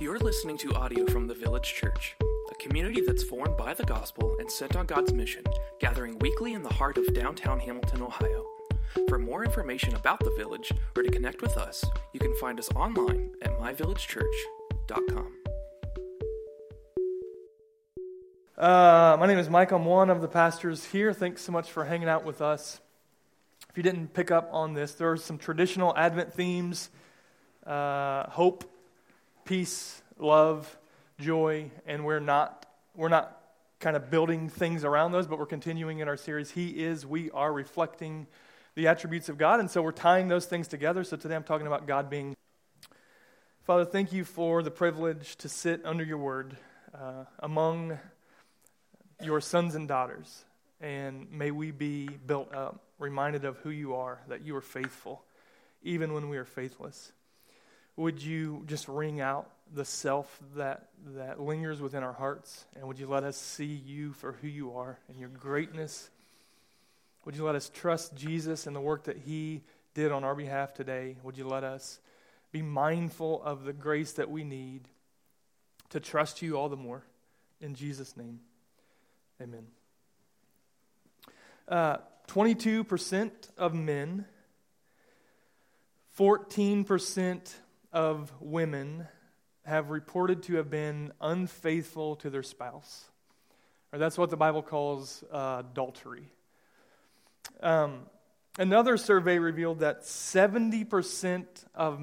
You're listening to audio from the Village Church, a community that's formed by the gospel and sent on God's mission, gathering weekly in the heart of downtown Hamilton, Ohio. For more information about the village or to connect with us, you can find us online at myvillagechurch.com. Uh, my name is Mike. I'm one of the pastors here. Thanks so much for hanging out with us. If you didn't pick up on this, there are some traditional Advent themes uh, hope, peace, love, joy, and we're not, we're not kind of building things around those, but we're continuing in our series. He is, we are reflecting the attributes of God, and so we're tying those things together. So today I'm talking about God being. Father, thank you for the privilege to sit under your word uh, among your sons and daughters. And may we be built up, reminded of who you are, that you are faithful, even when we are faithless. Would you just wring out the self that, that lingers within our hearts? And would you let us see you for who you are and your greatness? Would you let us trust Jesus and the work that he did on our behalf today? Would you let us be mindful of the grace that we need to trust you all the more? In Jesus' name. Amen. Uh, 22% of men, 14% of women have reported to have been unfaithful to their spouse. Or that's what the Bible calls uh, adultery. Um, another survey revealed that 70% of,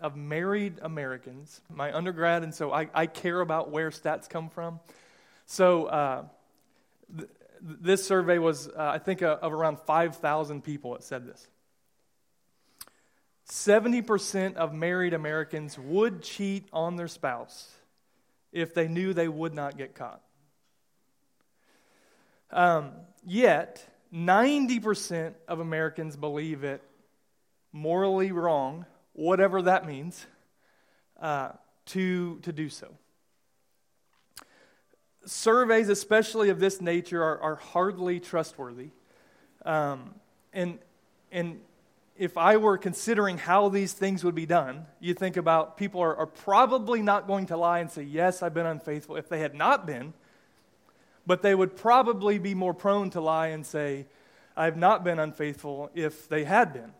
of married Americans, my undergrad, and so I, I care about where stats come from. So, uh, th- this survey was, uh, I think, uh, of around 5,000 people that said this. 70% of married Americans would cheat on their spouse if they knew they would not get caught. Um, yet, 90% of Americans believe it morally wrong, whatever that means, uh, to, to do so surveys, especially of this nature, are, are hardly trustworthy. Um, and, and if I were considering how these things would be done, you think about people are, are probably not going to lie and say, Yes, I've been unfaithful, if they had not been. But they would probably be more prone to lie and say, I've not been unfaithful if they had been.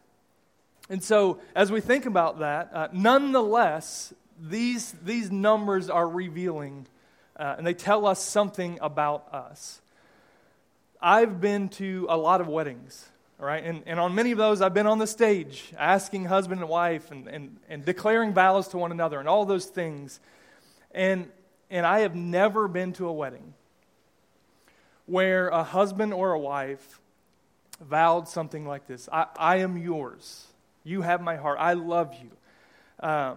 And so, as we think about that, uh, nonetheless, these, these numbers are revealing uh, and they tell us something about us. I've been to a lot of weddings, right? And, and on many of those, I've been on the stage asking husband and wife and, and, and declaring vows to one another and all those things. And, and I have never been to a wedding where a husband or a wife vowed something like this I, I am yours. You have my heart. I love you. Uh,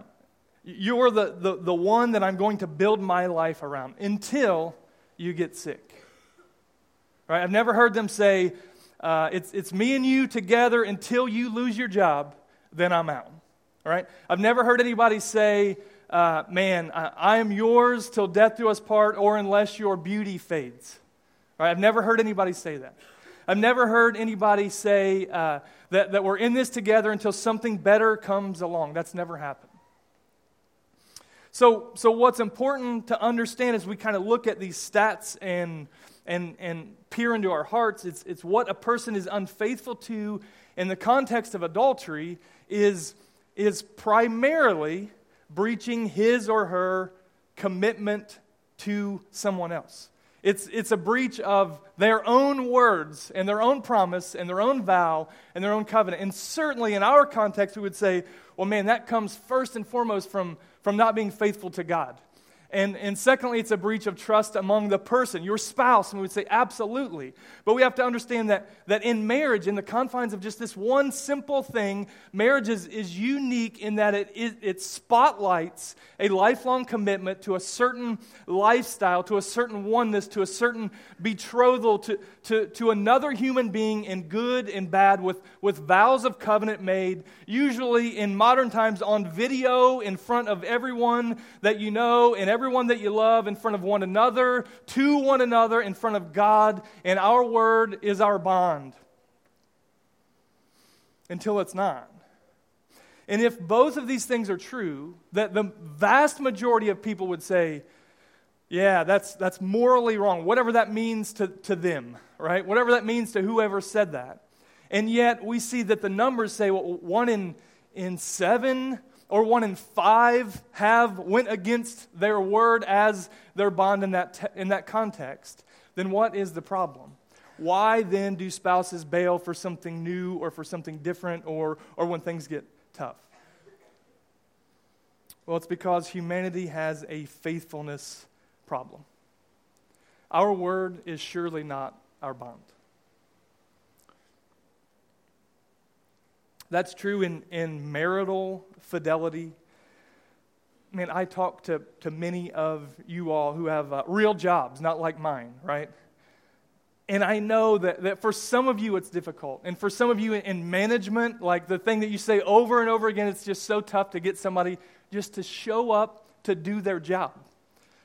you're the, the, the one that I'm going to build my life around until you get sick. Right? I've never heard them say, uh, it's, it's me and you together until you lose your job, then I'm out. All right? I've never heard anybody say, uh, man, I, I, am yours till death do us part, or unless your beauty fades. All right? I've never heard anybody say that. I've never heard anybody say uh, that, that we're in this together until something better comes along. That's never happened. So, so what's important to understand as we kind of look at these stats and, and, and peer into our hearts, it's, it's what a person is unfaithful to in the context of adultery is, is primarily breaching his or her commitment to someone else. It's, it's a breach of their own words and their own promise and their own vow and their own covenant. And certainly in our context, we would say, well, man, that comes first and foremost from, from not being faithful to God. And, and secondly, it's a breach of trust among the person, your spouse. And we would say, absolutely. But we have to understand that, that in marriage, in the confines of just this one simple thing, marriage is, is unique in that it, it, it spotlights a lifelong commitment to a certain lifestyle, to a certain oneness, to a certain betrothal to, to, to another human being in good and bad with, with vows of covenant made, usually in modern times on video in front of everyone that you know and that you love in front of one another, to one another, in front of God, and our word is our bond. Until it's not. And if both of these things are true, that the vast majority of people would say, yeah, that's, that's morally wrong, whatever that means to, to them, right? Whatever that means to whoever said that. And yet we see that the numbers say well, one in, in seven or one in five have went against their word as their bond in that, te- in that context. Then what is the problem? Why then do spouses bail for something new or for something different or, or when things get tough? Well, it's because humanity has a faithfulness problem. Our word is surely not our bond. That's true in, in marital fidelity. I mean, I talk to, to many of you all who have uh, real jobs, not like mine, right? And I know that, that for some of you it's difficult. And for some of you in management, like the thing that you say over and over again, it's just so tough to get somebody just to show up to do their job.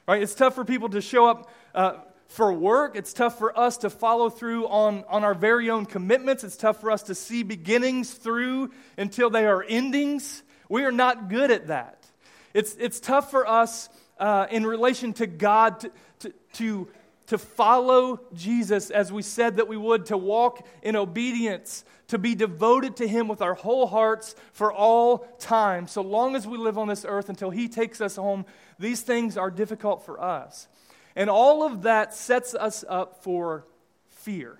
Right? It's tough for people to show up uh, for work. It's tough for us to follow through on, on our very own commitments. It's tough for us to see beginnings through until they are endings. We are not good at that. It's, it's tough for us uh, in relation to God to, to, to to follow Jesus as we said that we would, to walk in obedience, to be devoted to Him with our whole hearts for all time. So long as we live on this earth until He takes us home, these things are difficult for us. And all of that sets us up for fear.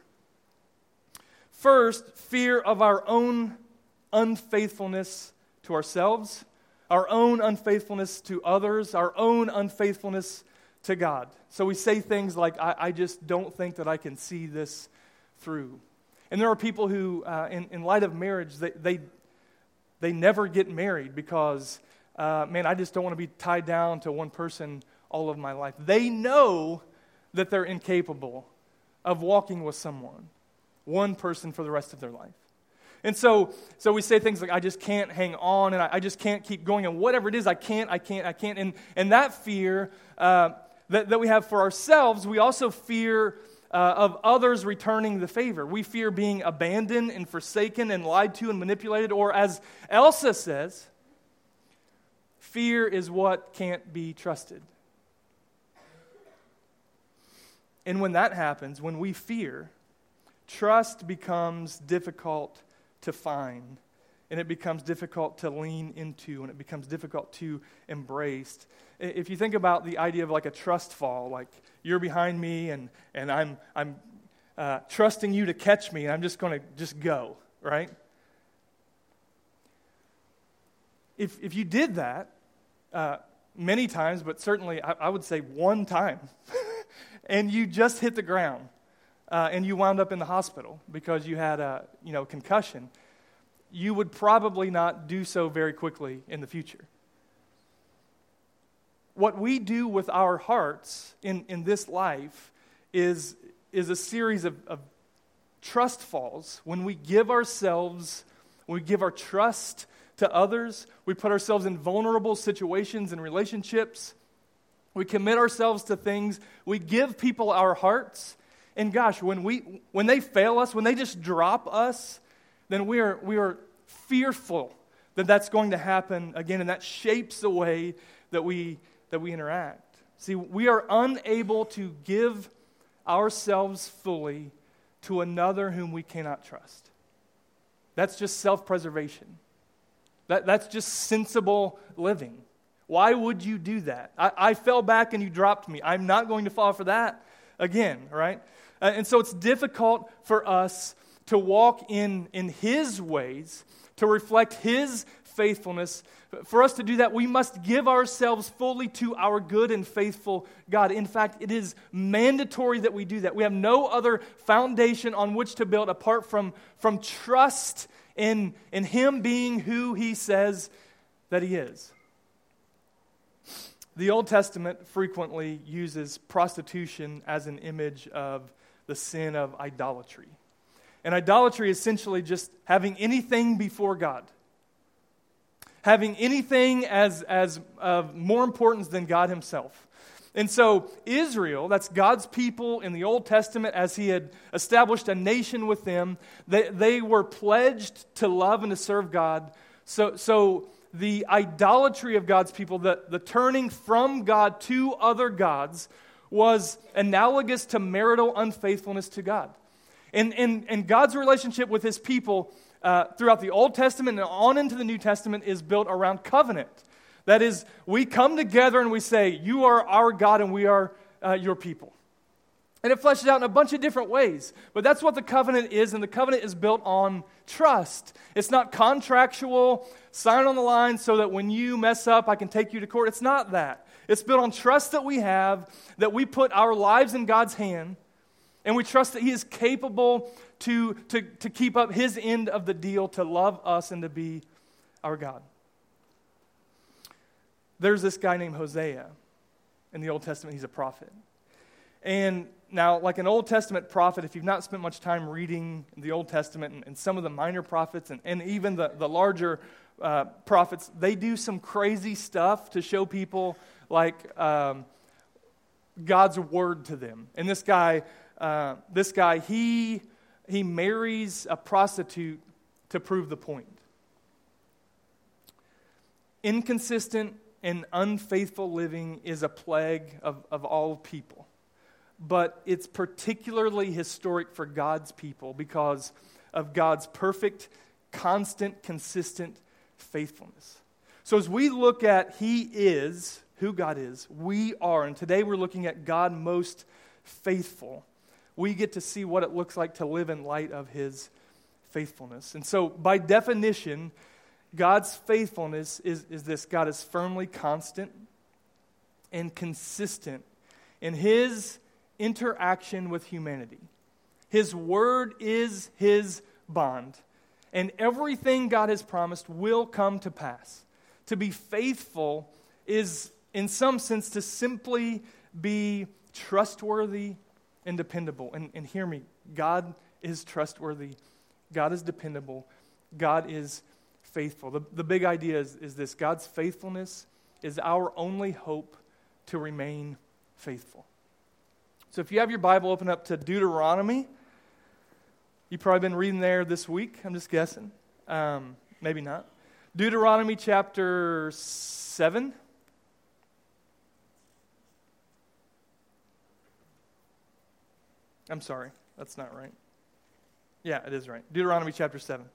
First, fear of our own unfaithfulness to ourselves, our own unfaithfulness to others, our own unfaithfulness to God. So we say things like, I, I just don't think that I can see this through. And there are people who, uh, in, in light of marriage, they, they, they never get married because, uh, man, I just don't want to be tied down to one person all of my life. They know that they're incapable of walking with someone, one person for the rest of their life. And so, so we say things like, I just can't hang on and I, I just can't keep going. And whatever it is, I can't, I can't, I can't. And, and that fear uh, that, that we have for ourselves, we also fear uh, of others returning the favor. We fear being abandoned and forsaken and lied to and manipulated. Or, as Elsa says, fear is what can't be trusted. And when that happens, when we fear, trust becomes difficult to find and it becomes difficult to lean into and it becomes difficult to embrace. If you think about the idea of like a trust fall, like you're behind me and, and I'm, I'm uh, trusting you to catch me and I'm just going to just go, right? If, if you did that uh, many times, but certainly I, I would say one time, and you just hit the ground uh, and you wound up in the hospital because you had a you know, concussion – you would probably not do so very quickly in the future. What we do with our hearts in, in this life is, is a series of, of trust falls. When we give ourselves, we give our trust to others, we put ourselves in vulnerable situations and relationships. We commit ourselves to things. We give people our hearts. And gosh, when, we, when they fail us, when they just drop us, then we are, we are fearful that that's going to happen again, and that shapes the way that we, that we interact. See, we are unable to give ourselves fully to another whom we cannot trust. That's just self preservation. That, that's just sensible living. Why would you do that? I, I, fell back and you dropped me. I'm not going to fall for that again, right? Uh, and so it's difficult for us to walk in, in His ways, to reflect His faithfulness. For us to do that, we must give ourselves fully to our good and faithful God. In fact, it is mandatory that we do that. We have no other foundation on which to build apart from, from trust in, in Him being who He says that He is. The Old Testament frequently uses prostitution as an image of the sin of idolatry. And idolatry is essentially just having anything before God. Having anything as, as of more importance than God Himself. And so, Israel, that's God's people in the Old Testament, as He had established a nation with them, they, they were pledged to love and to serve God So, so the idolatry of God's people, the, the turning from God to other gods, was analogous to marital unfaithfulness to God. And, and, and God's relationship with his people uh, throughout the Old Testament and on into the New Testament is built around covenant. That is, we come together and we say, You are our God and we are uh, your people. And it fleshes out in a bunch of different ways. But that's what the covenant is, and the covenant is built on trust. It's not contractual, sign on the line so that when you mess up, I can take you to court. It's not that. It's built on trust that we have, that we put our lives in God's hand, and we trust that He is capable to, to, to keep up His end of the deal, to love us and to be our God. There's this guy named Hosea in the Old Testament, he's a prophet. And now, like an Old Testament prophet, if you've not spent much time reading the Old Testament and, and some of the minor prophets and, and even the, the larger uh, prophets, they do some crazy stuff to show people, like, um, God's word to them. And this guy, uh, this guy, he, he marries a prostitute to prove the point. Inconsistent and unfaithful living is a plague of, of all people but it's particularly historic for God's people because of God's perfect, constant, consistent faithfulness. So, as we look at He is, who God is, we are, and today we're looking at God most faithful, we get to see what it looks like to live in light of His faithfulness. And so, by definition, God's faithfulness is, is this God is firmly constant and consistent in His interaction with humanity. His word is his bond, and everything God has promised will come to pass. To be faithful is, in some sense, to simply be trustworthy and dependable. And, and hear me God is trustworthy, God is dependable, God is faithful. The, the big idea is, is this God's faithfulness is our only hope to remain faithful. So if you have your Bible open up to Deuteronomy, you've probably been reading there this week, I'm just guessing. Um, maybe not. Deuteronomy chapter 7. I'm sorry, that's not right. Yeah, it is right. Deuteronomy chapter 7.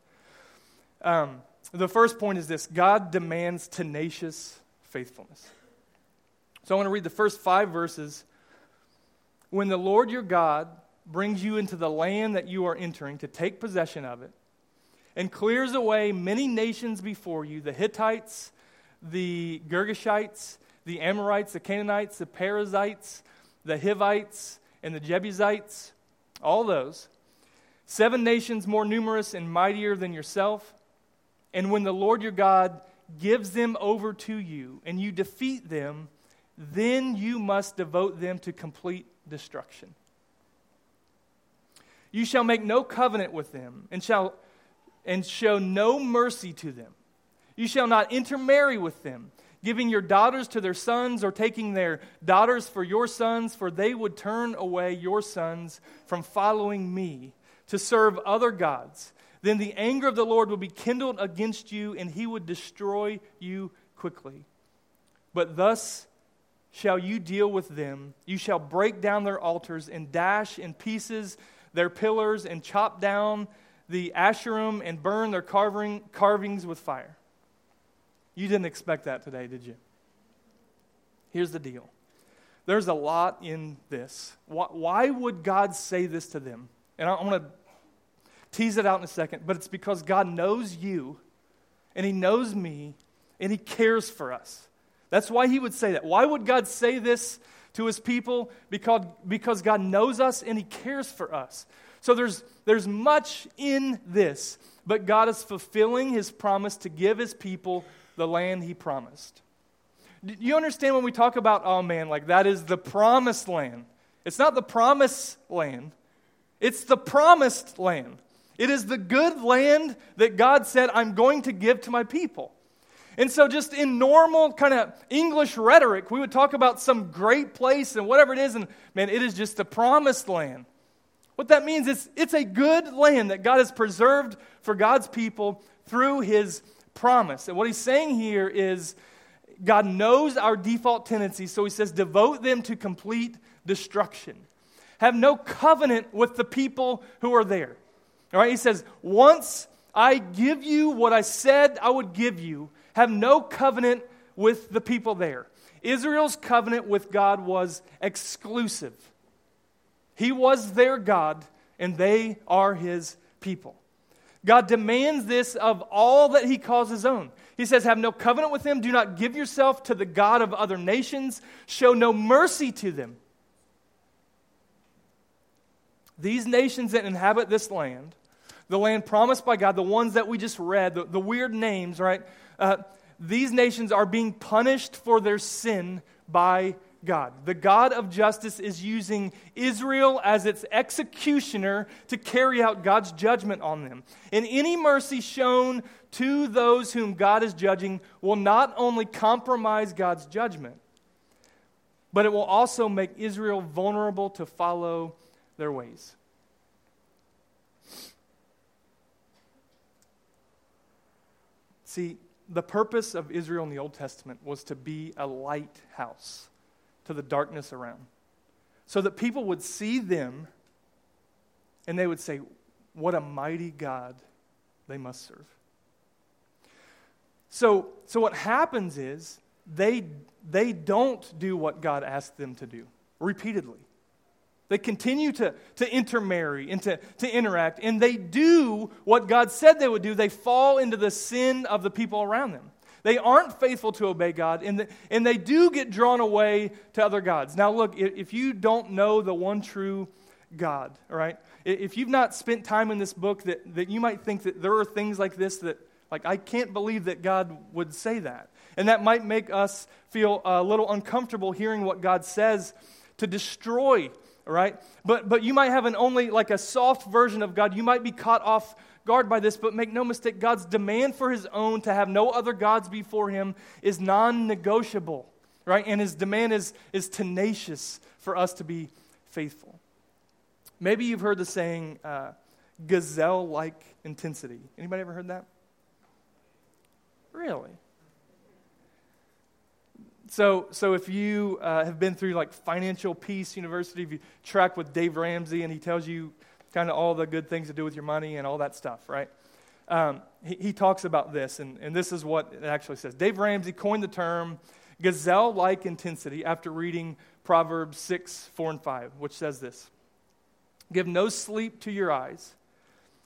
Um, the first point is this God demands tenacious faithfulness. So I want to read the first five verses when the Lord your God brings you into the land that you are entering to take possession of it, and clears away many nations before you the Hittites, the Girgashites, the Amorites, the Canaanites, the Perizzites, the Hivites, and the Jebusites, all those. Seven nations more numerous and mightier than yourself. And when the Lord your God gives them over to you and you defeat them, then you must devote them to complete destruction. You shall make no covenant with them, and shall and show no mercy to them. You shall not intermarry with them, giving your daughters to their sons, or taking their daughters for your sons, for they would turn away your sons from following me to serve other gods. Then the anger of the Lord would be kindled against you, and he would destroy you quickly. But thus shall you deal with them. You shall break down their altars and dash in pieces their pillars and chop down the Asherim and burn their carving, carvings with fire. You didn't expect that today, did you? Here's the deal there's a lot in this. Why, why would God say this to them? And I'm going to tease it out in a second, but it's because God knows you and He knows me and He cares for us. That's why he would say that. Why would God say this to his people? Because, because God knows us and he cares for us. So there's, there's much in this, but God is fulfilling his promise to give his people the land he promised. Do you understand when we talk about, oh man, like that is the promised land? It's not the promised land, it's the promised land. It is the good land that God said, I'm going to give to my people. And so, just in normal kind of English rhetoric, we would talk about some great place and whatever it is, and man, it is just the promised land. What that means is it's a good land that God has preserved for God's people through his promise. And what he's saying here is God knows our default tendencies, so he says, devote them to complete destruction. Have no covenant with the people who are there. All right, he says, once I give you what I said I would give you, have no covenant with the people there. Israel's covenant with God was exclusive. He was their God, and they are his people. God demands this of all that he calls his own. He says, Have no covenant with them. Do not give yourself to the God of other nations. Show no mercy to them. These nations that inhabit this land, the land promised by God, the ones that we just read, the, the weird names, right? Uh, these nations are being punished for their sin by God. The God of justice is using Israel as its executioner to carry out God's judgment on them. And any mercy shown to those whom God is judging will not only compromise God's judgment, but it will also make Israel vulnerable to follow their ways. See, the purpose of Israel in the Old Testament was to be a lighthouse to the darkness around. So that people would see them and they would say, What a mighty God they must serve. So, so what happens is they, they don't do what God asked them to do repeatedly. They continue to, to intermarry and to, to interact, and they do what God said they would do. They fall into the sin of the people around them. They aren't faithful to obey God, and, the, and they do get drawn away to other gods. Now, look, if you don't know the one true God, all right, if you've not spent time in this book, that, that you might think that there are things like this that, like, I can't believe that God would say that. And that might make us feel a little uncomfortable hearing what God says to destroy, right? But, but you might have an only, like a soft version of God. You might be caught off guard by this, but make no mistake, God's demand for his own to have no other gods before him is non negotiable, right? And his demand is, is tenacious for us to be faithful. Maybe you've heard the saying, uh, gazelle like intensity. Anybody ever heard that? Really? So, so if you uh, have been through like Financial Peace University, if you track with Dave Ramsey and he tells you kind of all the good things to do with your money and all that stuff, right? Um, he, he talks about this, and, and this is what it actually says. Dave Ramsey coined the term gazelle like intensity after reading Proverbs 6, 4, and 5, which says this Give no sleep to your eyes,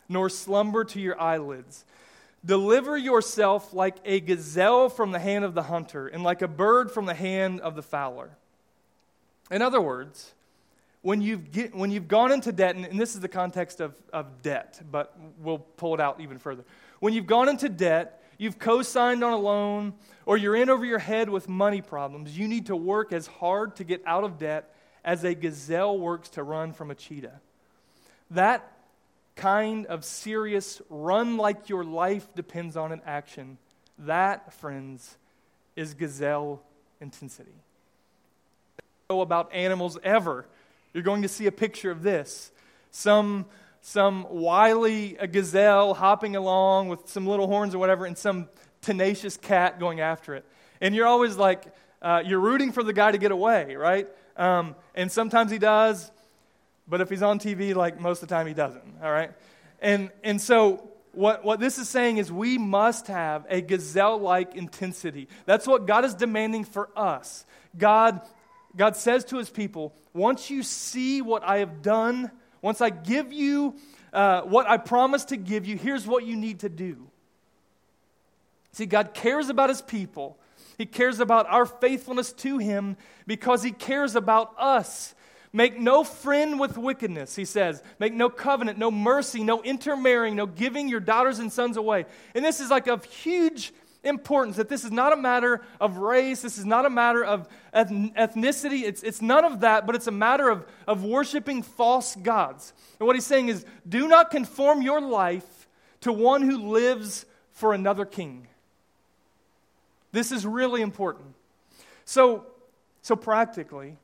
nor slumber to your eyelids. Deliver yourself like a gazelle from the hand of the hunter, and like a bird from the hand of the fowler. In other words, when you've, get, when you've gone into debt, and, and this is the context of, of debt, but we'll pull it out even further. When you've gone into debt, you've co signed on a loan, or you're in over your head with money problems, you need to work as hard to get out of debt as a gazelle works to run from a cheetah. That kind of serious, run like your life depends on an action, that, friends, is gazelle intensity. About animals ever you're going to see a picture of this. Some, some wily gazelle hopping along with some little horns or whatever, and some tenacious cat going after it. And you're always like, uh, you're rooting for the guy to get away, right? Um, and sometimes he does, but if he's on TV, like most of the time he doesn't, all right? And, and so what, what this is saying is we must have a gazelle like intensity. That's what God is demanding for us. God God says to his people, once you see what I have done, once I give you uh, what I promised to give you, here's what you need to do. See, God cares about his people. He cares about our faithfulness to him because he cares about us. Make no friend with wickedness, he says. Make no covenant, no mercy, no intermarrying, no giving your daughters and sons away. And this is like of huge importance that this is not a matter of race, this is not a matter of ethnicity, it's, it's none of that, but it's a matter of, of worshiping false gods. And what he's saying is do not conform your life to one who lives for another king. This is really important. So, so practically,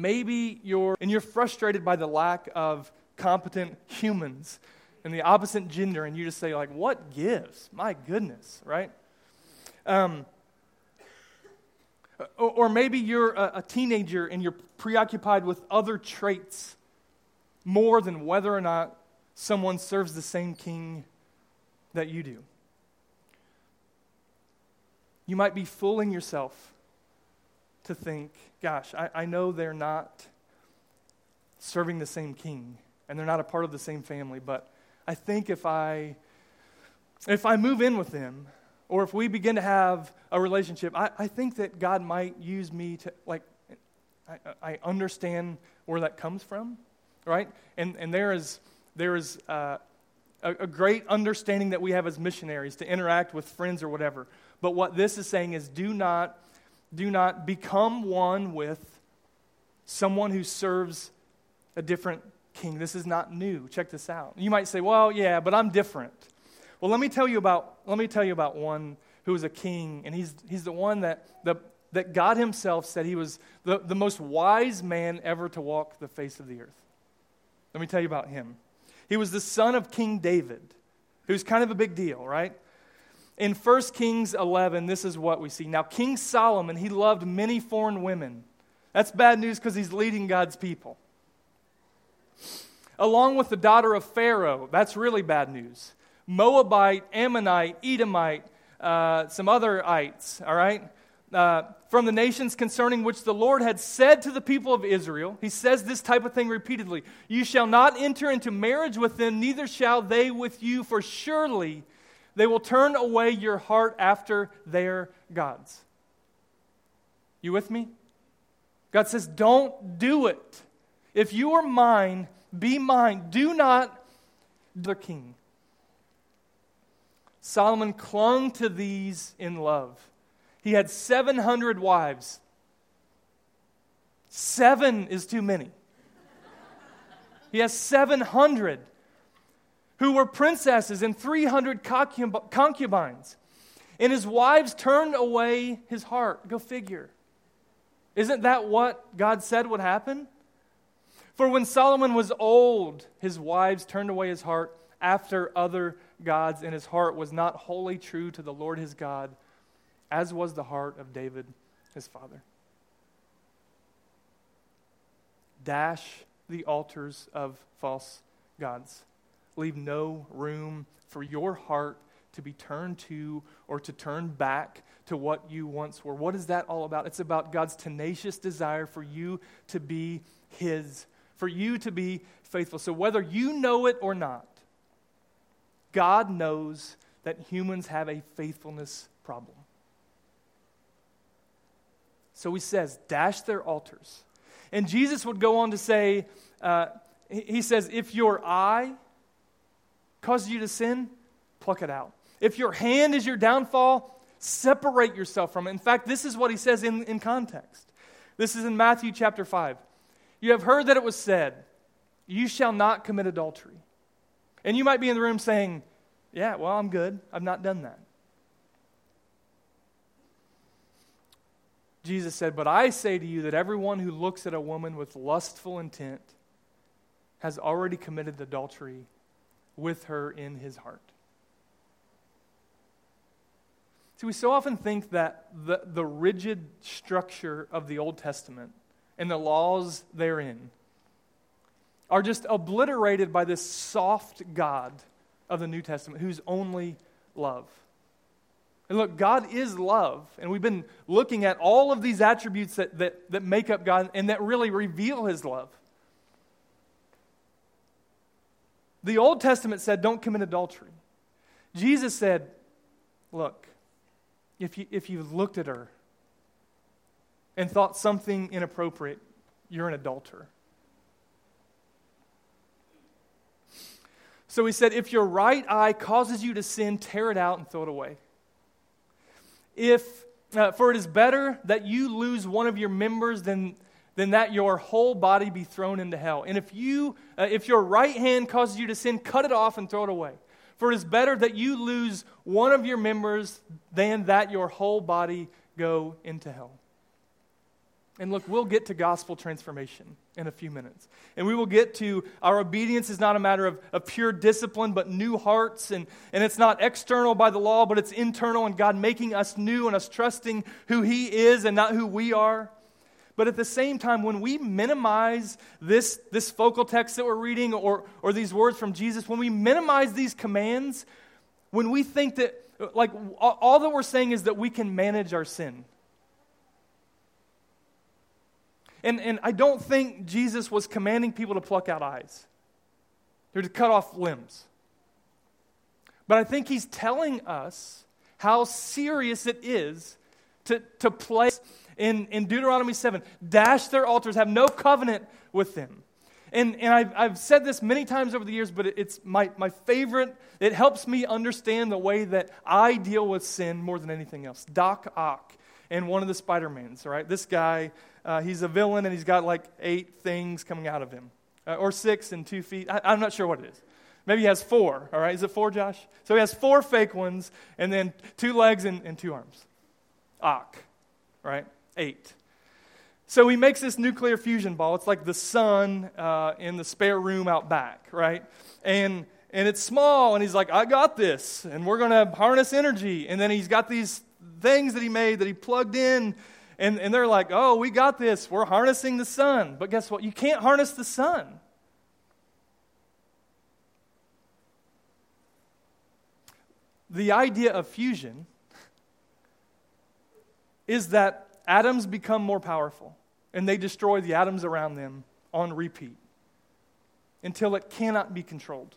maybe you're and you're frustrated by the lack of competent humans and the opposite gender, and you just say, like, what gives? My goodness, right? Um, or, maybe you're a teenager and you're preoccupied with other traits more than whether or not someone serves the same king that you do. You might be fooling yourself to think, gosh, I, I know they're not serving the same king and they're not a part of the same family, but I think if I if I move in with them or if we begin to have a relationship, I, I think that God might use me to like I, I understand where that comes from, right? And and there is there is uh, a, a great understanding that we have as missionaries to interact with friends or whatever. But what this is saying is do not do not become one with someone who serves a different king. This is not new. Check this out. You might say, "Well, yeah, but I'm different." Well, let me tell you about let me tell you about one who was a king, and he's he's the one that the that God Himself said he was the, the most wise man ever to walk the face of the earth. Let me tell you about him. He was the son of King David, who's kind of a big deal, right? In 1 Kings 11, this is what we see. Now, King Solomon, he loved many foreign women. That's bad news because he's leading God's people. Along with the daughter of Pharaoh, that's really bad news. Moabite, Ammonite, Edomite, uh, some other ites, all right? Uh, from the nations concerning which the Lord had said to the people of Israel. He says this type of thing repeatedly You shall not enter into marriage with them, neither shall they with you, for surely they will turn away your heart after their gods. You with me? God says, Don't do it. If you are mine, be mine. Do not the king. Solomon clung to these in love. He had 700 wives. Seven is too many. He has 700 who were princesses and 300 concubines. And his wives turned away his heart. Go figure. Isn't that what God said would happen? For when Solomon was old, his wives turned away his heart after other gods, and his heart was not wholly true to the Lord his God as was the heart of David, his father. Dash the altars of false gods. Leave no room for your heart to be turned to or to turn back to what you once were. What is that all about? It's about God's tenacious desire for you to be His, for you to be faithful. So, whether you know it or not, God knows that humans have a faithfulness problem. So he says, dash their altars. And Jesus would go on to say, uh, he says, if your eye causes you to sin, pluck it out. If your hand is your downfall, separate yourself from it. In fact, this is what he says in, in context. This is in Matthew chapter 5. You have heard that it was said, You shall not commit adultery. And you might be in the room saying, Yeah, well, I'm good. I've not done that. Jesus said, But I say to you that everyone who looks at a woman with lustful intent has already committed adultery with her in his heart. See, we so often think that the, the rigid structure of the Old Testament and the laws therein are just obliterated by this soft God of the New Testament who's only love. And look, God is love. And we've been looking at all of these attributes that, that, that make up God and that really reveal his love. The Old Testament said, don't commit adultery. Jesus said, look, if, you, if you've looked at her and thought something inappropriate, you're an adulterer. So he said, if your right eye causes you to sin, tear it out and throw it away if, uh, for it is better that you lose one of your members than, than that your whole body be thrown into hell. And if, you, uh, if your right hand causes you to sin, cut it off and throw it away. For it is better that you lose one of your members than that your whole body go into hell. And look, we'll get to gospel transformation in a few minutes. And we will get to our obedience is not a matter of, of pure discipline, but new hearts. And, and it's not external by the law, but it's internal and God making us new and us trusting who He is and not who we are. But at the same time, when we minimize this, this focal text that we're reading or, or these words from Jesus, when we minimize these commands, when we think that, like, all that we're saying is that we can manage our sin. And, and I don't think Jesus was commanding people to pluck out eyes or to cut off limbs. But I think he's telling us how serious it is to, to place in, in Deuteronomy 7 dash their altars, have no covenant with them. And, and I've, I've said this many times over the years, but it's my, my favorite. It helps me understand the way that I deal with sin more than anything else. Doc Ock and one of the Spider-Mans, right? This guy, uh, he's a villain and he's got like eight things coming out of him, uh, or six and two feet. I, I'm not sure what it is. Maybe he has four, all right? Is it four, Josh? So he has four fake ones and then two legs and, and two arms. Ock, right? Eight. So he makes this nuclear fusion ball. It's like the sun uh, in the spare room out back, right? And and it's small, and he's like, I got this, and we're going to harness energy. And then he's got these things that he made that he plugged in, and, and they're like, oh, we got this. We're harnessing the sun. But guess what? You can't harness the sun. The idea of fusion is that atoms become more powerful and they destroy the atoms around them on repeat until it cannot be controlled.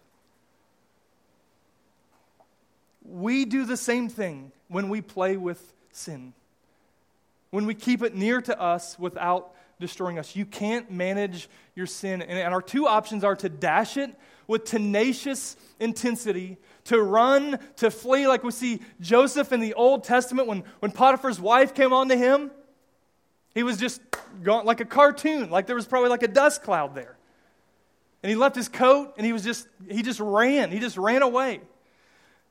We do the same thing when we play with sin, when we keep it near to us without destroying us. You can't manage your sin. And our two options are to dash it with tenacious intensity, to run, to flee, like we see Joseph in the Old Testament when, when Potiphar's wife came on to him. He was just gone like a cartoon, like there was probably like a dust cloud there. And he left his coat and he was just, he just ran. He just ran away.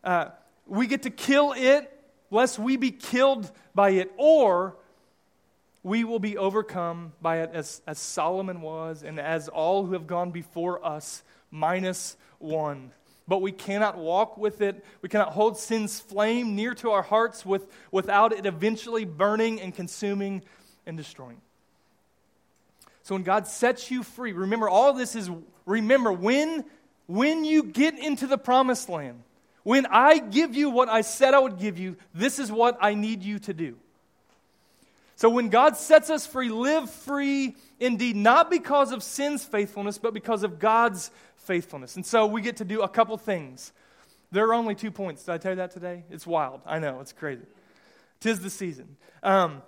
Uh, we get to kill it lest we be killed by it, or we will be overcome by it as, as Solomon was and as all who have gone before us, minus one. But we cannot walk with it. We cannot hold sin's flame near to our hearts with, without it eventually burning and consuming and destroying. So when God sets you free, remember all this is remember when when you get into the promised land, when I give you what I said I would give you, this is what I need you to do. So when God sets us free, live free indeed, not because of sin's faithfulness, but because of God's faithfulness. And so we get to do a couple things. There are only two points. Did I tell you that today? It's wild. I know, it's crazy. Tis the season. Um,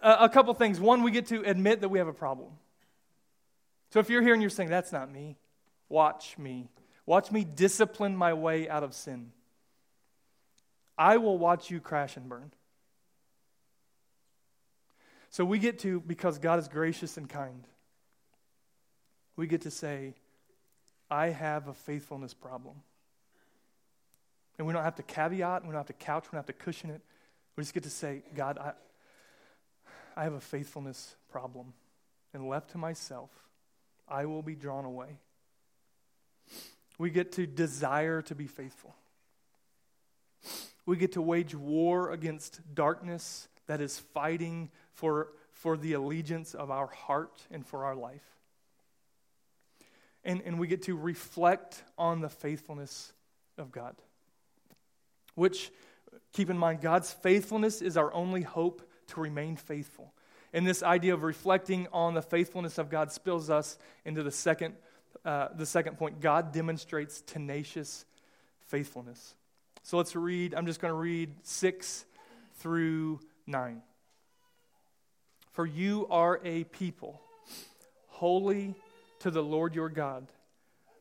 a, a couple things. One, we get to admit that we have a problem. So if you're here and you're saying, that's not me, watch me. Watch me discipline my way out of sin. I will watch you crash and burn. So we get to, because God is gracious and kind, we get to say, I have a faithfulness problem. And we don't have to caveat, we don't have to couch, we don't have to cushion it. We just get to say, God, I, I have a faithfulness problem. And left to myself, I will be drawn away. We get to desire to be faithful. We get to wage war against darkness that is fighting for, for the allegiance of our heart and for our life. And, and we get to reflect on the faithfulness of God. Which, keep in mind, God's faithfulness is our only hope to remain faithful. And this idea of reflecting on the faithfulness of God spills us into the second, uh, the second point. God demonstrates tenacious faithfulness. So let's read, I'm just going to read 6 through 9. For you are a people, holy to the Lord your God.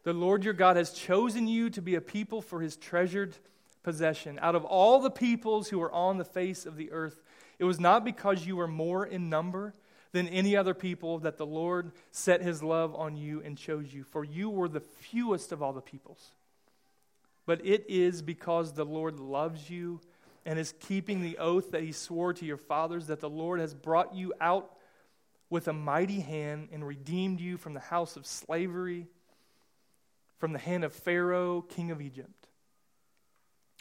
The Lord your God has chosen you to be a people for his treasured possession. Out of all the peoples who are on the face of the earth, it was not because you were more in number than any other people that the Lord set his love on you and chose you, for you were the fewest of all the peoples. But it is because the Lord loves you and is keeping the oath that he swore to your fathers that the Lord has brought you out with a mighty hand and redeemed you from the house of slavery, from the hand of Pharaoh, king of Egypt.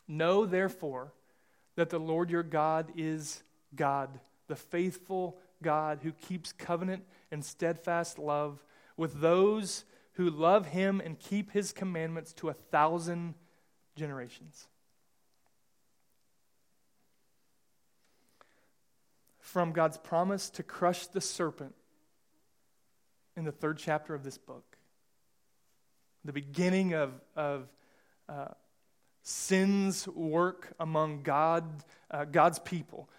Know, therefore, that the Lord your God is God, the faithful God who keeps covenant and steadfast love with those who love him and keep his commandments to a thousand generations. From God's promise to crush the serpent in the third chapter of this book, the beginning of, of uh, sin's work among God, uh, God's people.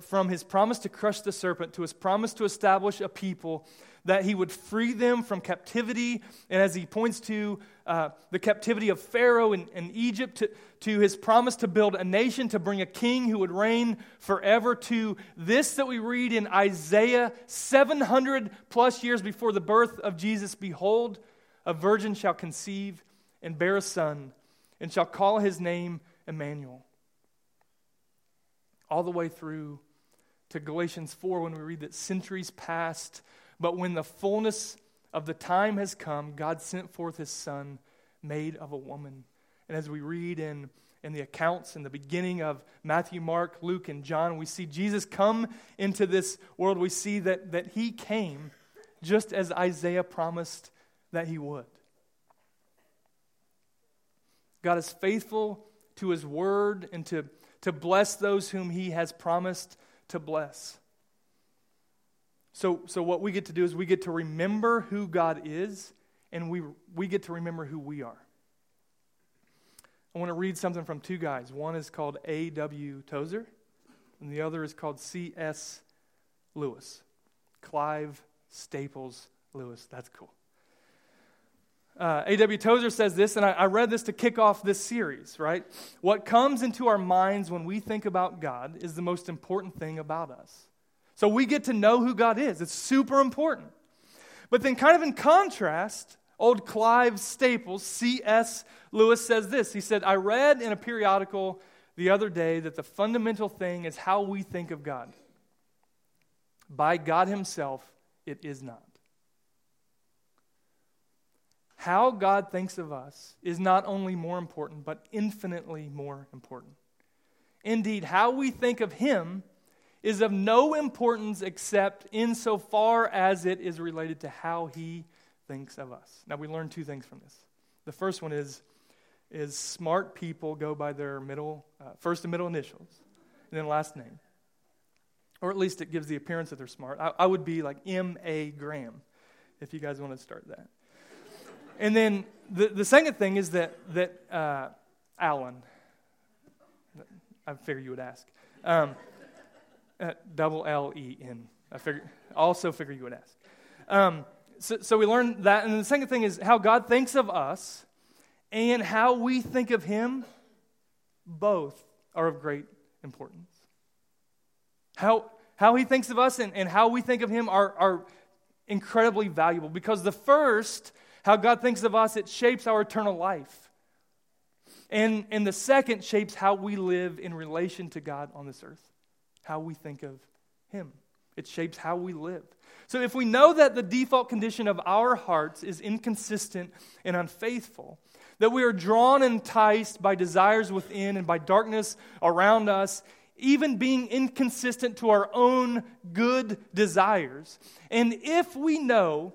From his promise to crush the serpent to his promise to establish a people that he would free them from captivity. And as he points to uh, the captivity of Pharaoh in, in Egypt, to, to his promise to build a nation, to bring a king who would reign forever, to this that we read in Isaiah 700 plus years before the birth of Jesus Behold, a virgin shall conceive and bear a son and shall call his name Emmanuel. All the way through to Galatians 4 when we read that centuries passed, but when the fullness of the time has come, God sent forth his son, made of a woman. And as we read in, in the accounts in the beginning of Matthew, Mark, Luke, and John, we see Jesus come into this world. We see that, that he came just as Isaiah promised that he would. God is faithful to his word and to, to bless those whom he has promised to bless. So, so, what we get to do is we get to remember who God is, and we, we get to remember who we are. I want to read something from two guys. One is called A.W. Tozer, and the other is called C.S. Lewis. Clive Staples Lewis. That's cool. Uh, A.W. Tozer says this, and I, I read this to kick off this series, right? What comes into our minds when we think about God is the most important thing about us. So we get to know who God is. It's super important. But then, kind of in contrast, old Clive Staples, C.S. Lewis, says this. He said, I read in a periodical the other day that the fundamental thing is how we think of God. By God Himself, it is not. How God thinks of us is not only more important, but infinitely more important. Indeed, how we think of Him is of no importance except insofar as it is related to how He thinks of us. Now, we learn two things from this. The first one is, is smart people go by their middle, uh, first and middle initials, and then last name. Or at least it gives the appearance that they're smart. I, I would be like M.A. Graham, if you guys want to start that. And then the, the second thing is that, that uh, Alan, I figure you would ask, um, double L E N. I figure, also figure you would ask. Um, so, so we learned that. And the second thing is how God thinks of us and how we think of Him. Both are of great importance. How, how He thinks of us and, and how we think of Him are, are incredibly valuable because the first how God thinks of us, it shapes our eternal life. And, and the second shapes how we live in relation to God on this earth, how we think of Him. It shapes how we live. So if we know that the default condition of our hearts is inconsistent and unfaithful, that we are drawn and enticed by desires within and by darkness around us, even being inconsistent to our own good desires, and if we know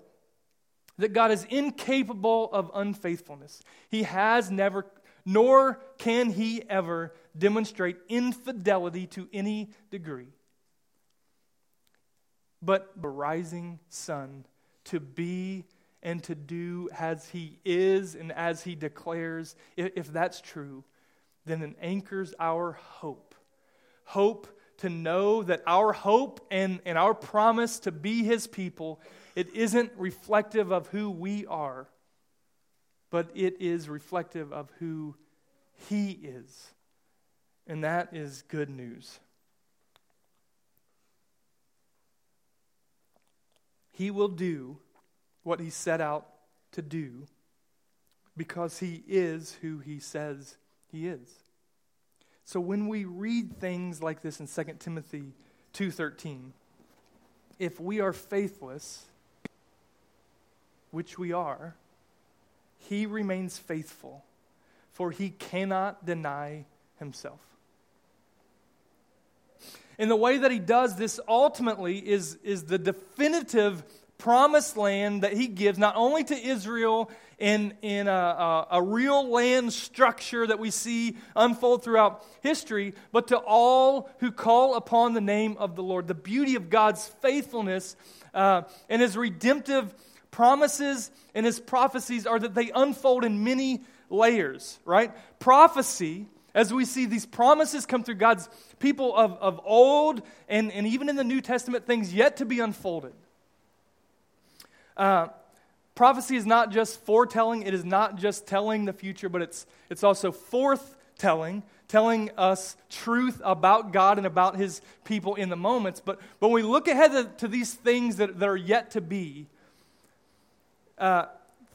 that God is incapable of unfaithfulness. He has never, nor can he ever demonstrate infidelity to any degree. But the rising sun to be and to do as he is and as he declares, if that's true, then it anchors our hope. Hope to know that our hope and, and our promise to be his people it isn't reflective of who we are, but it is reflective of who He is. And that is good news. He will do what He set out to do because He is who He says He is. So when we read things like this in 2 Timothy 2:13, if we are faithless, which we are, he remains faithful, for he cannot deny himself. And the way that he does this ultimately is, is the definitive promised land that he gives not only to Israel in, in a, a, a, real land structure that we see unfold throughout history, but to all who call upon the name of the Lord. The beauty of God's faithfulness uh, and his redemptive promises and his prophecies are that they unfold in many layers, right? Prophecy, as we see these promises come through God's people of, of old and, and even in the New Testament, things yet to be unfolded. Uh, prophecy is not just foretelling, it is not just telling the future, but it's, it's also forthtelling, telling us truth about God and about his people in the moments. But, but when we look ahead to, to these things that, that are yet to be, uh,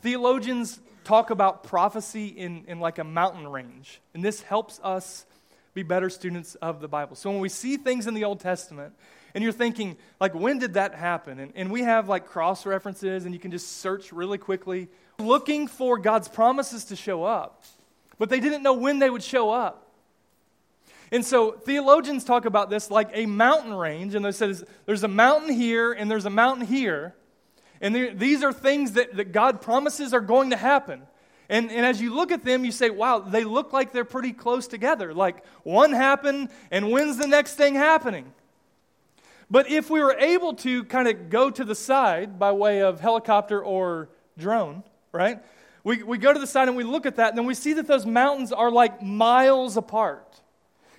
theologians talk about prophecy in, in like a mountain range. And this helps us be better students of the Bible. So when we see things in the Old Testament, and you're thinking, like, when did that happen? And, and we have like cross references, and you can just search really quickly, looking for God's promises to show up. But they didn't know when they would show up. And so theologians talk about this like a mountain range, and they says there's a mountain here and there's a mountain here. And these are things that, that God promises are going to happen. And, and as you look at them, you say, wow, they look like they're pretty close together. Like one happened, and when's the next thing happening? But if we were able to kind of go to the side by way of helicopter or drone, right? We, we go to the side and we look at that, and then we see that those mountains are like miles apart.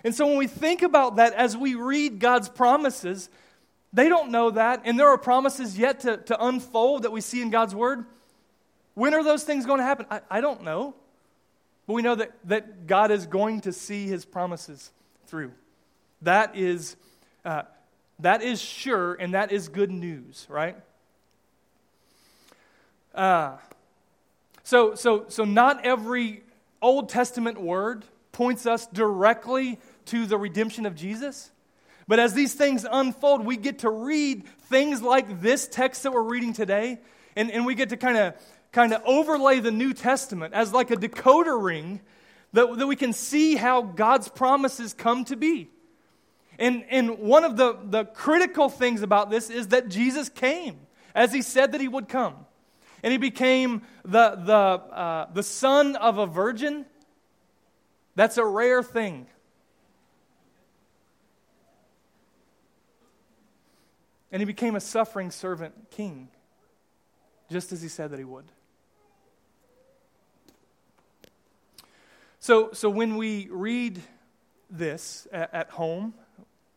And so when we think about that as we read God's promises, they don't know that, and there are promises yet to, to unfold that we see in God's Word. When are those things going to happen? I, I don't know. But we know that, that God is going to see his promises through. That is, uh, that is sure, and that is good news, right? Uh, so, so, so, not every Old Testament word points us directly to the redemption of Jesus. But as these things unfold, we get to read things like this text that we're reading today, and, and we get to kind of kind of overlay the New Testament as like a decoder ring that, that we can see how God's promises come to be. And, and one of the, the critical things about this is that Jesus came as he said that he would come. And he became the, the, uh, the son of a virgin. That's a rare thing. And he became a suffering servant king, just as he said that he would. So, so when we read this at, at home,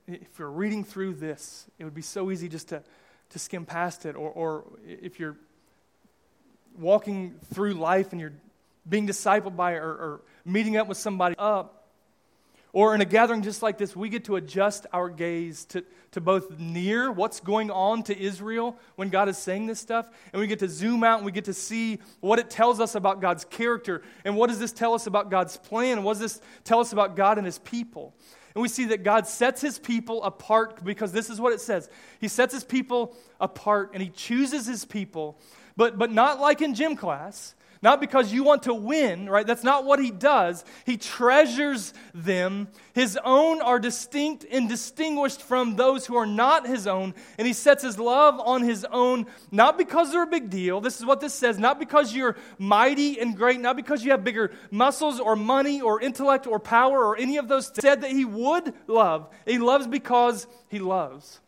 if you're reading through this, it would be so easy just to, to skim past it. Or, or if you're walking through life and you're being discipled by or, or meeting up with somebody up, or in a gathering just like this, we get to adjust our gaze to, to both near what's going on to Israel when God is saying this stuff, and we get to zoom out and we get to see what it tells us about God's character, and what does this tell us about God's plan, and what does this tell us about God and His people. And we see that God sets His people apart because this is what it says He sets His people apart and He chooses His people, but, but not like in gym class. Not because you want to win, right? That's not what he does. He treasures them. His own are distinct and distinguished from those who are not his own. And he sets his love on his own, not because they're a big deal. This is what this says. Not because you're mighty and great, not because you have bigger muscles or money or intellect or power or any of those. Said that he would love. He loves because he loves.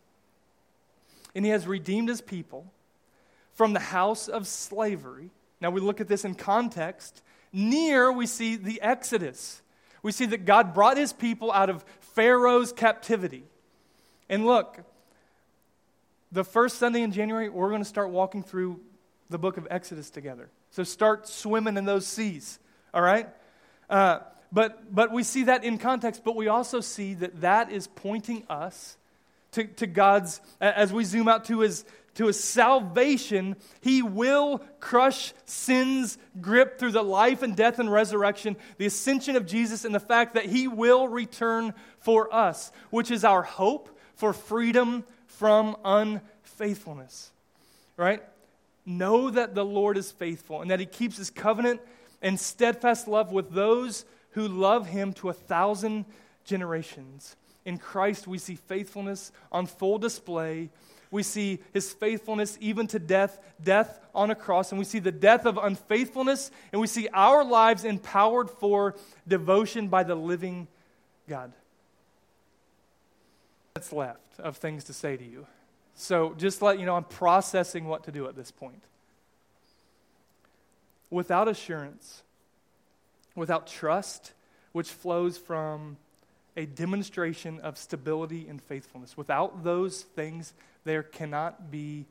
And he has redeemed his people from the house of slavery now we look at this in context. Near, we see the Exodus. We see that God brought his people out of Pharaoh's captivity. And look, the first Sunday in January, we're going to start walking through the book of Exodus together. So start swimming in those seas, all right? Uh, but, but we see that in context, but we also see that that is pointing us to, to God's, as we zoom out to his, to his salvation, he will crush sin's grip through the life and death and resurrection, the ascension of Jesus, and the fact that he will return for us, which is our hope for freedom from unfaithfulness. right? Know that the Lord is faithful and that he keeps his covenant and steadfast love with those who love him to a thousand generations. In Christ, we see faithfulness on full display. We see his faithfulness even to death, death on a cross, and we see the death of unfaithfulness, and we see our lives empowered for devotion by the living God. That's left of things to say to you. So just let you know, I'm processing what to do at this point. Without assurance, without trust, which flows from a demonstration of stability and faithfulness. Without those things, there cannot be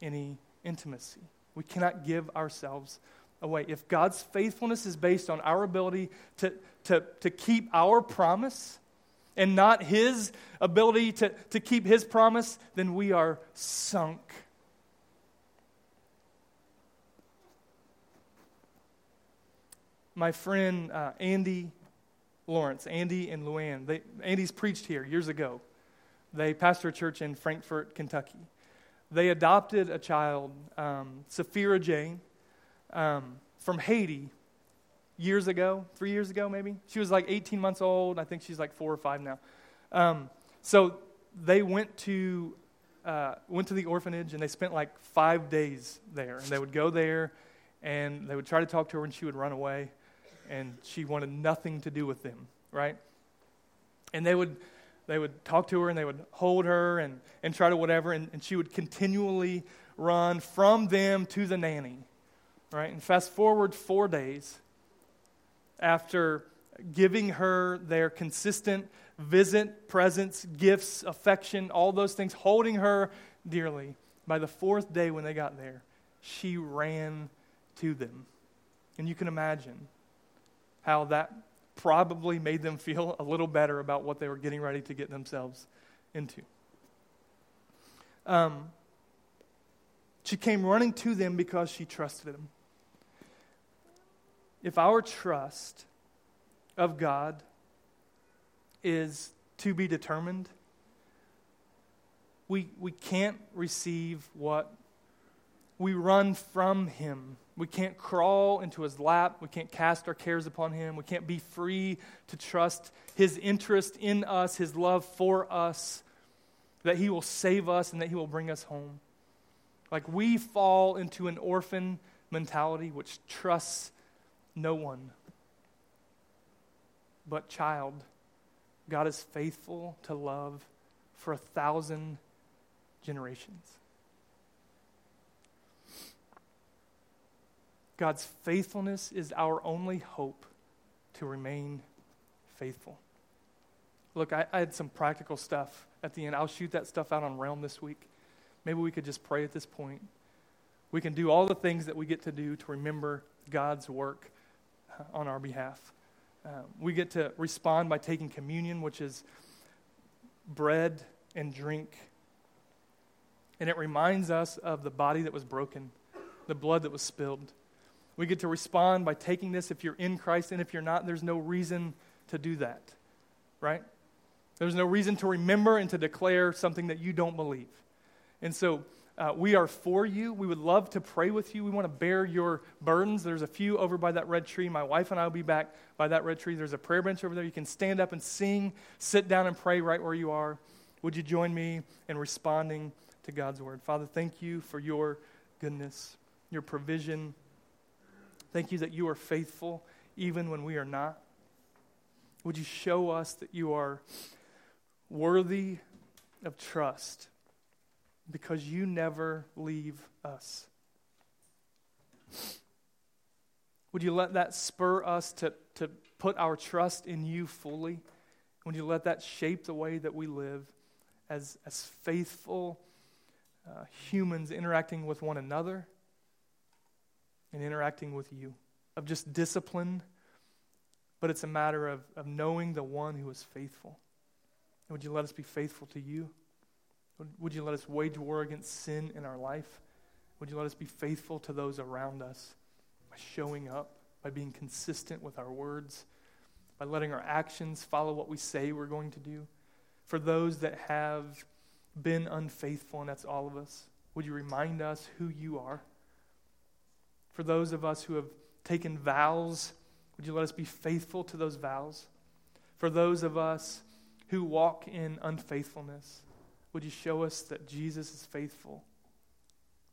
any intimacy. We cannot give ourselves away. If God's faithfulness is based on our ability to, to, to keep our promise and not His ability to, to keep His promise, then we are sunk. My friend uh, Andy Lawrence, Andy and Luann, they, Andy's preached here years ago. They pastor a church in Frankfort, Kentucky. They adopted a child, um, Safira Jane, um, from Haiti years ago, three years ago maybe. She was like 18 months old. I think she's like four or five now. Um, so they went to uh, went to the orphanage and they spent like five days there. And they would go there and they would try to talk to her and she would run away and she wanted nothing to do with them, right? And they would they would talk to her and they would hold her and, and try to whatever, and, and she would continually run from them to the nanny. Right? And fast forward four days after giving her their consistent visit, presence, gifts, affection, all those things, holding her dearly. By the fourth day when they got there, she ran to them. And you can imagine how that probably made them feel a little better about what they were getting ready to get themselves into. Um, she came running to them because she trusted them. If our trust of God is to be determined, we, we can't receive what we run from Him we can't crawl into his lap. We can't cast our cares upon him. We can't be free to trust his interest in us, his love for us, that he will save us and that he will bring us home. Like we fall into an orphan mentality which trusts no one. But, child, God is faithful to love for a thousand generations. God's faithfulness is our only hope to remain faithful. Look, I, I, had some practical stuff at the end. I'll shoot that stuff out on Realm this week. Maybe we could just pray at this point. We can do all the things that we get to do to remember God's work uh, on our behalf. Uh, we get to respond by taking communion, which is bread and drink. And it reminds us of the body that was broken, the blood that was spilled. We get to respond by taking this if you're in Christ, and if you're not, there's no reason to do that, right? There's no reason to remember and to declare something that you don't believe. And so, uh, we are for you. We would love to pray with you. We want to bear your burdens. There's a few over by that red tree. My wife and I will be back by that red tree. There's a prayer bench over there. You can stand up and sing, sit down and pray right where you are. Would you join me in responding to God's word? Father, thank you for your goodness, your provision. Thank you that you are faithful even when we are not. Would you show us that you are worthy of trust because you never leave us? Would you let that spur us to, to put our trust in you fully? Would you let that shape the way that we live as, as faithful uh, humans interacting with one another? And interacting with you, of just discipline, but it's a matter of, of knowing the one who is faithful. And would you let us be faithful to you? Would, would you let us wage war against sin in our life? Would you let us be faithful to those around us by showing up, by being consistent with our words, by letting our actions follow what we say we're going to do? For those that have been unfaithful, and that's all of us, would you remind us who you are? For those of us who have taken vows, would you let us be faithful to those vows? For those of us who walk in unfaithfulness, would you show us that Jesus is faithful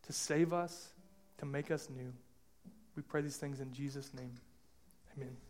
to save us, to make us new? We pray these things in Jesus' name. Amen.